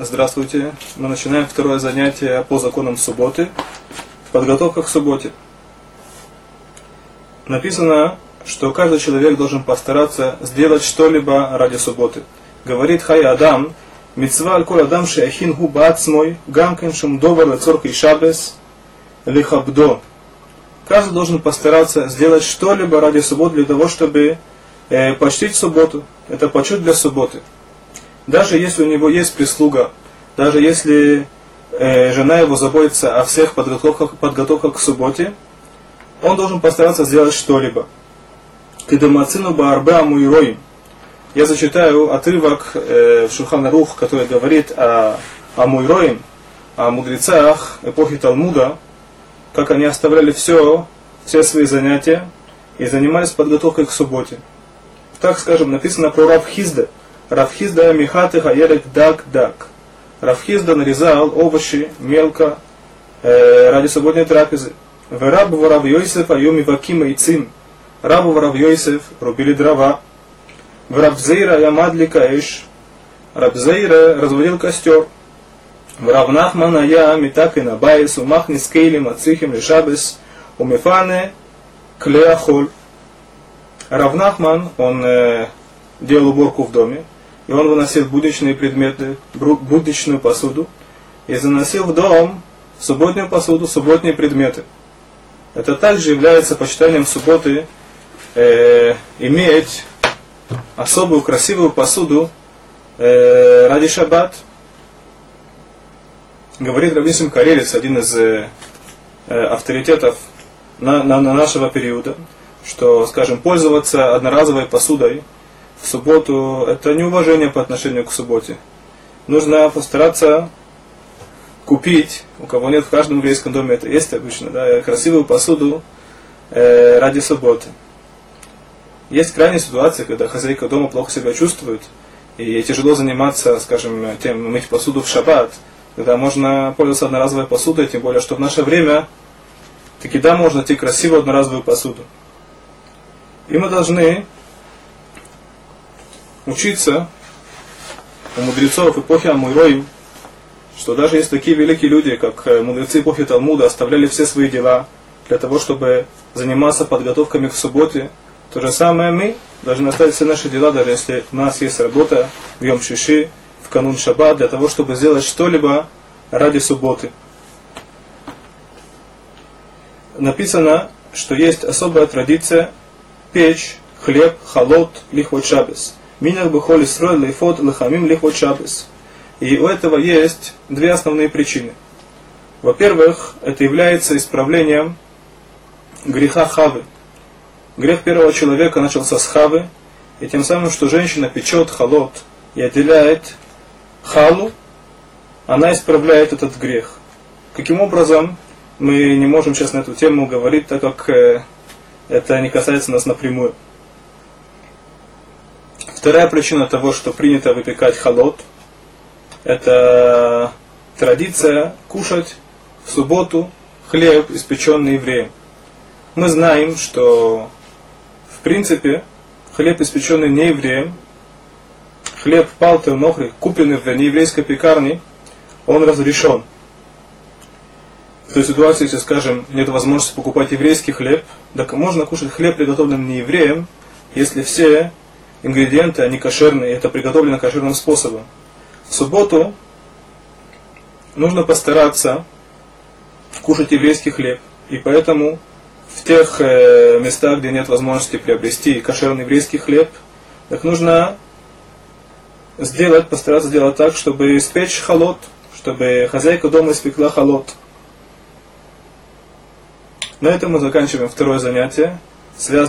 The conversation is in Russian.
Здравствуйте. Мы начинаем второе занятие по законам субботы. Подготовка к субботе. Написано, что каждый человек должен постараться сделать что-либо ради субботы. Говорит Хай Адам, Мицва аль кол адам шеахин гу баацмой, гамкен шум довар и шабес, лихабдо. Каждый должен постараться сделать что-либо ради субботы для того, чтобы э, почтить субботу. Это почет для субботы. Даже если у него есть прислуга, даже если э, жена его заботится о всех подготовках, подготовках к субботе, он должен постараться сделать что-либо. Кедамацину баарбе амуироим. Я зачитаю отрывок э, в Шухана Рух, который говорит о, о Муйроим, о мудрецах эпохи Талмуда, как они оставляли все, все свои занятия и занимались подготовкой к субботе. Так, скажем, написано про Рав Хисда – רב חסדא מחתך הירק דק דק. Рав Хисда нарезал овощи мелко э, ради субботней трапезы. ורבה ורב יוסף היו מבקעים עצים. Раба ве-Рав Йосиф рубили дрова. ורב זירא היה מדליק האש. Раб Зейра разводил костер. ורב נחמן היה מתקן הבית ומכניס כלים הצריכים לשבת Умефане Клеахоль. Равнахман, он э, делал уборку в доме, и он выносил будничные предметы, будничную посуду, и заносил в дом субботнюю посуду, субботние предметы. Это также является почитанием субботы э, иметь особую красивую посуду э, ради шаббат. Говорит Рабисим Карелец, один из э, э, авторитетов на, на, на нашего периода, что, скажем, пользоваться одноразовой посудой – в субботу, это неуважение по отношению к субботе. Нужно постараться купить, у кого нет в каждом еврейском доме, это есть обычно, да, красивую посуду э, ради субботы. Есть крайние ситуации, когда хозяйка дома плохо себя чувствует, и тяжело заниматься, скажем, тем, мыть посуду в шаббат, когда можно пользоваться одноразовой посудой, тем более, что в наше время таки да, можно найти красивую одноразовую посуду. И мы должны учиться у мудрецов эпохи Амуйроим, что даже есть такие великие люди, как э, мудрецы эпохи Талмуда, оставляли все свои дела для того, чтобы заниматься подготовками к субботе, то же самое мы должны оставить все наши дела, даже если у нас есть работа в Йом Шиши, в канун Шаббат, для того, чтобы сделать что-либо ради субботы. Написано, что есть особая традиция печь хлеб, халот, лихвот шабес. Минах бухоли срой лейфот лахамим лихот шабес. И у этого есть две основные причины. Во-первых, это является исправлением греха хавы. Грех первого человека начался с хавы, и тем самым, что женщина печет халот и отделяет халу, она исправляет этот грех. Каким образом, мы не можем сейчас на эту тему говорить, так как э, это не касается нас напрямую. Вторая причина того, что принято выпекать холод, это традиция кушать в субботу хлеб, испеченный евреем. Мы знаем, что в принципе хлеб, испеченный не евреем, хлеб палтер нохри, купленный в нееврейской пекарне, он разрешен. В той ситуации, если, скажем, нет возможности покупать еврейский хлеб, так можно кушать хлеб, приготовленный не евреем, если все ингредиенты, они кошерные, это приготовлено кошерным способом. В субботу нужно постараться кушать еврейский хлеб. И поэтому в тех э, местах, где нет возможности приобрести кошерный еврейский хлеб, так нужно сделать, постараться сделать так, чтобы испечь холод, чтобы хозяйка дома испекла холод. На этом мы заканчиваем второе занятие, связанное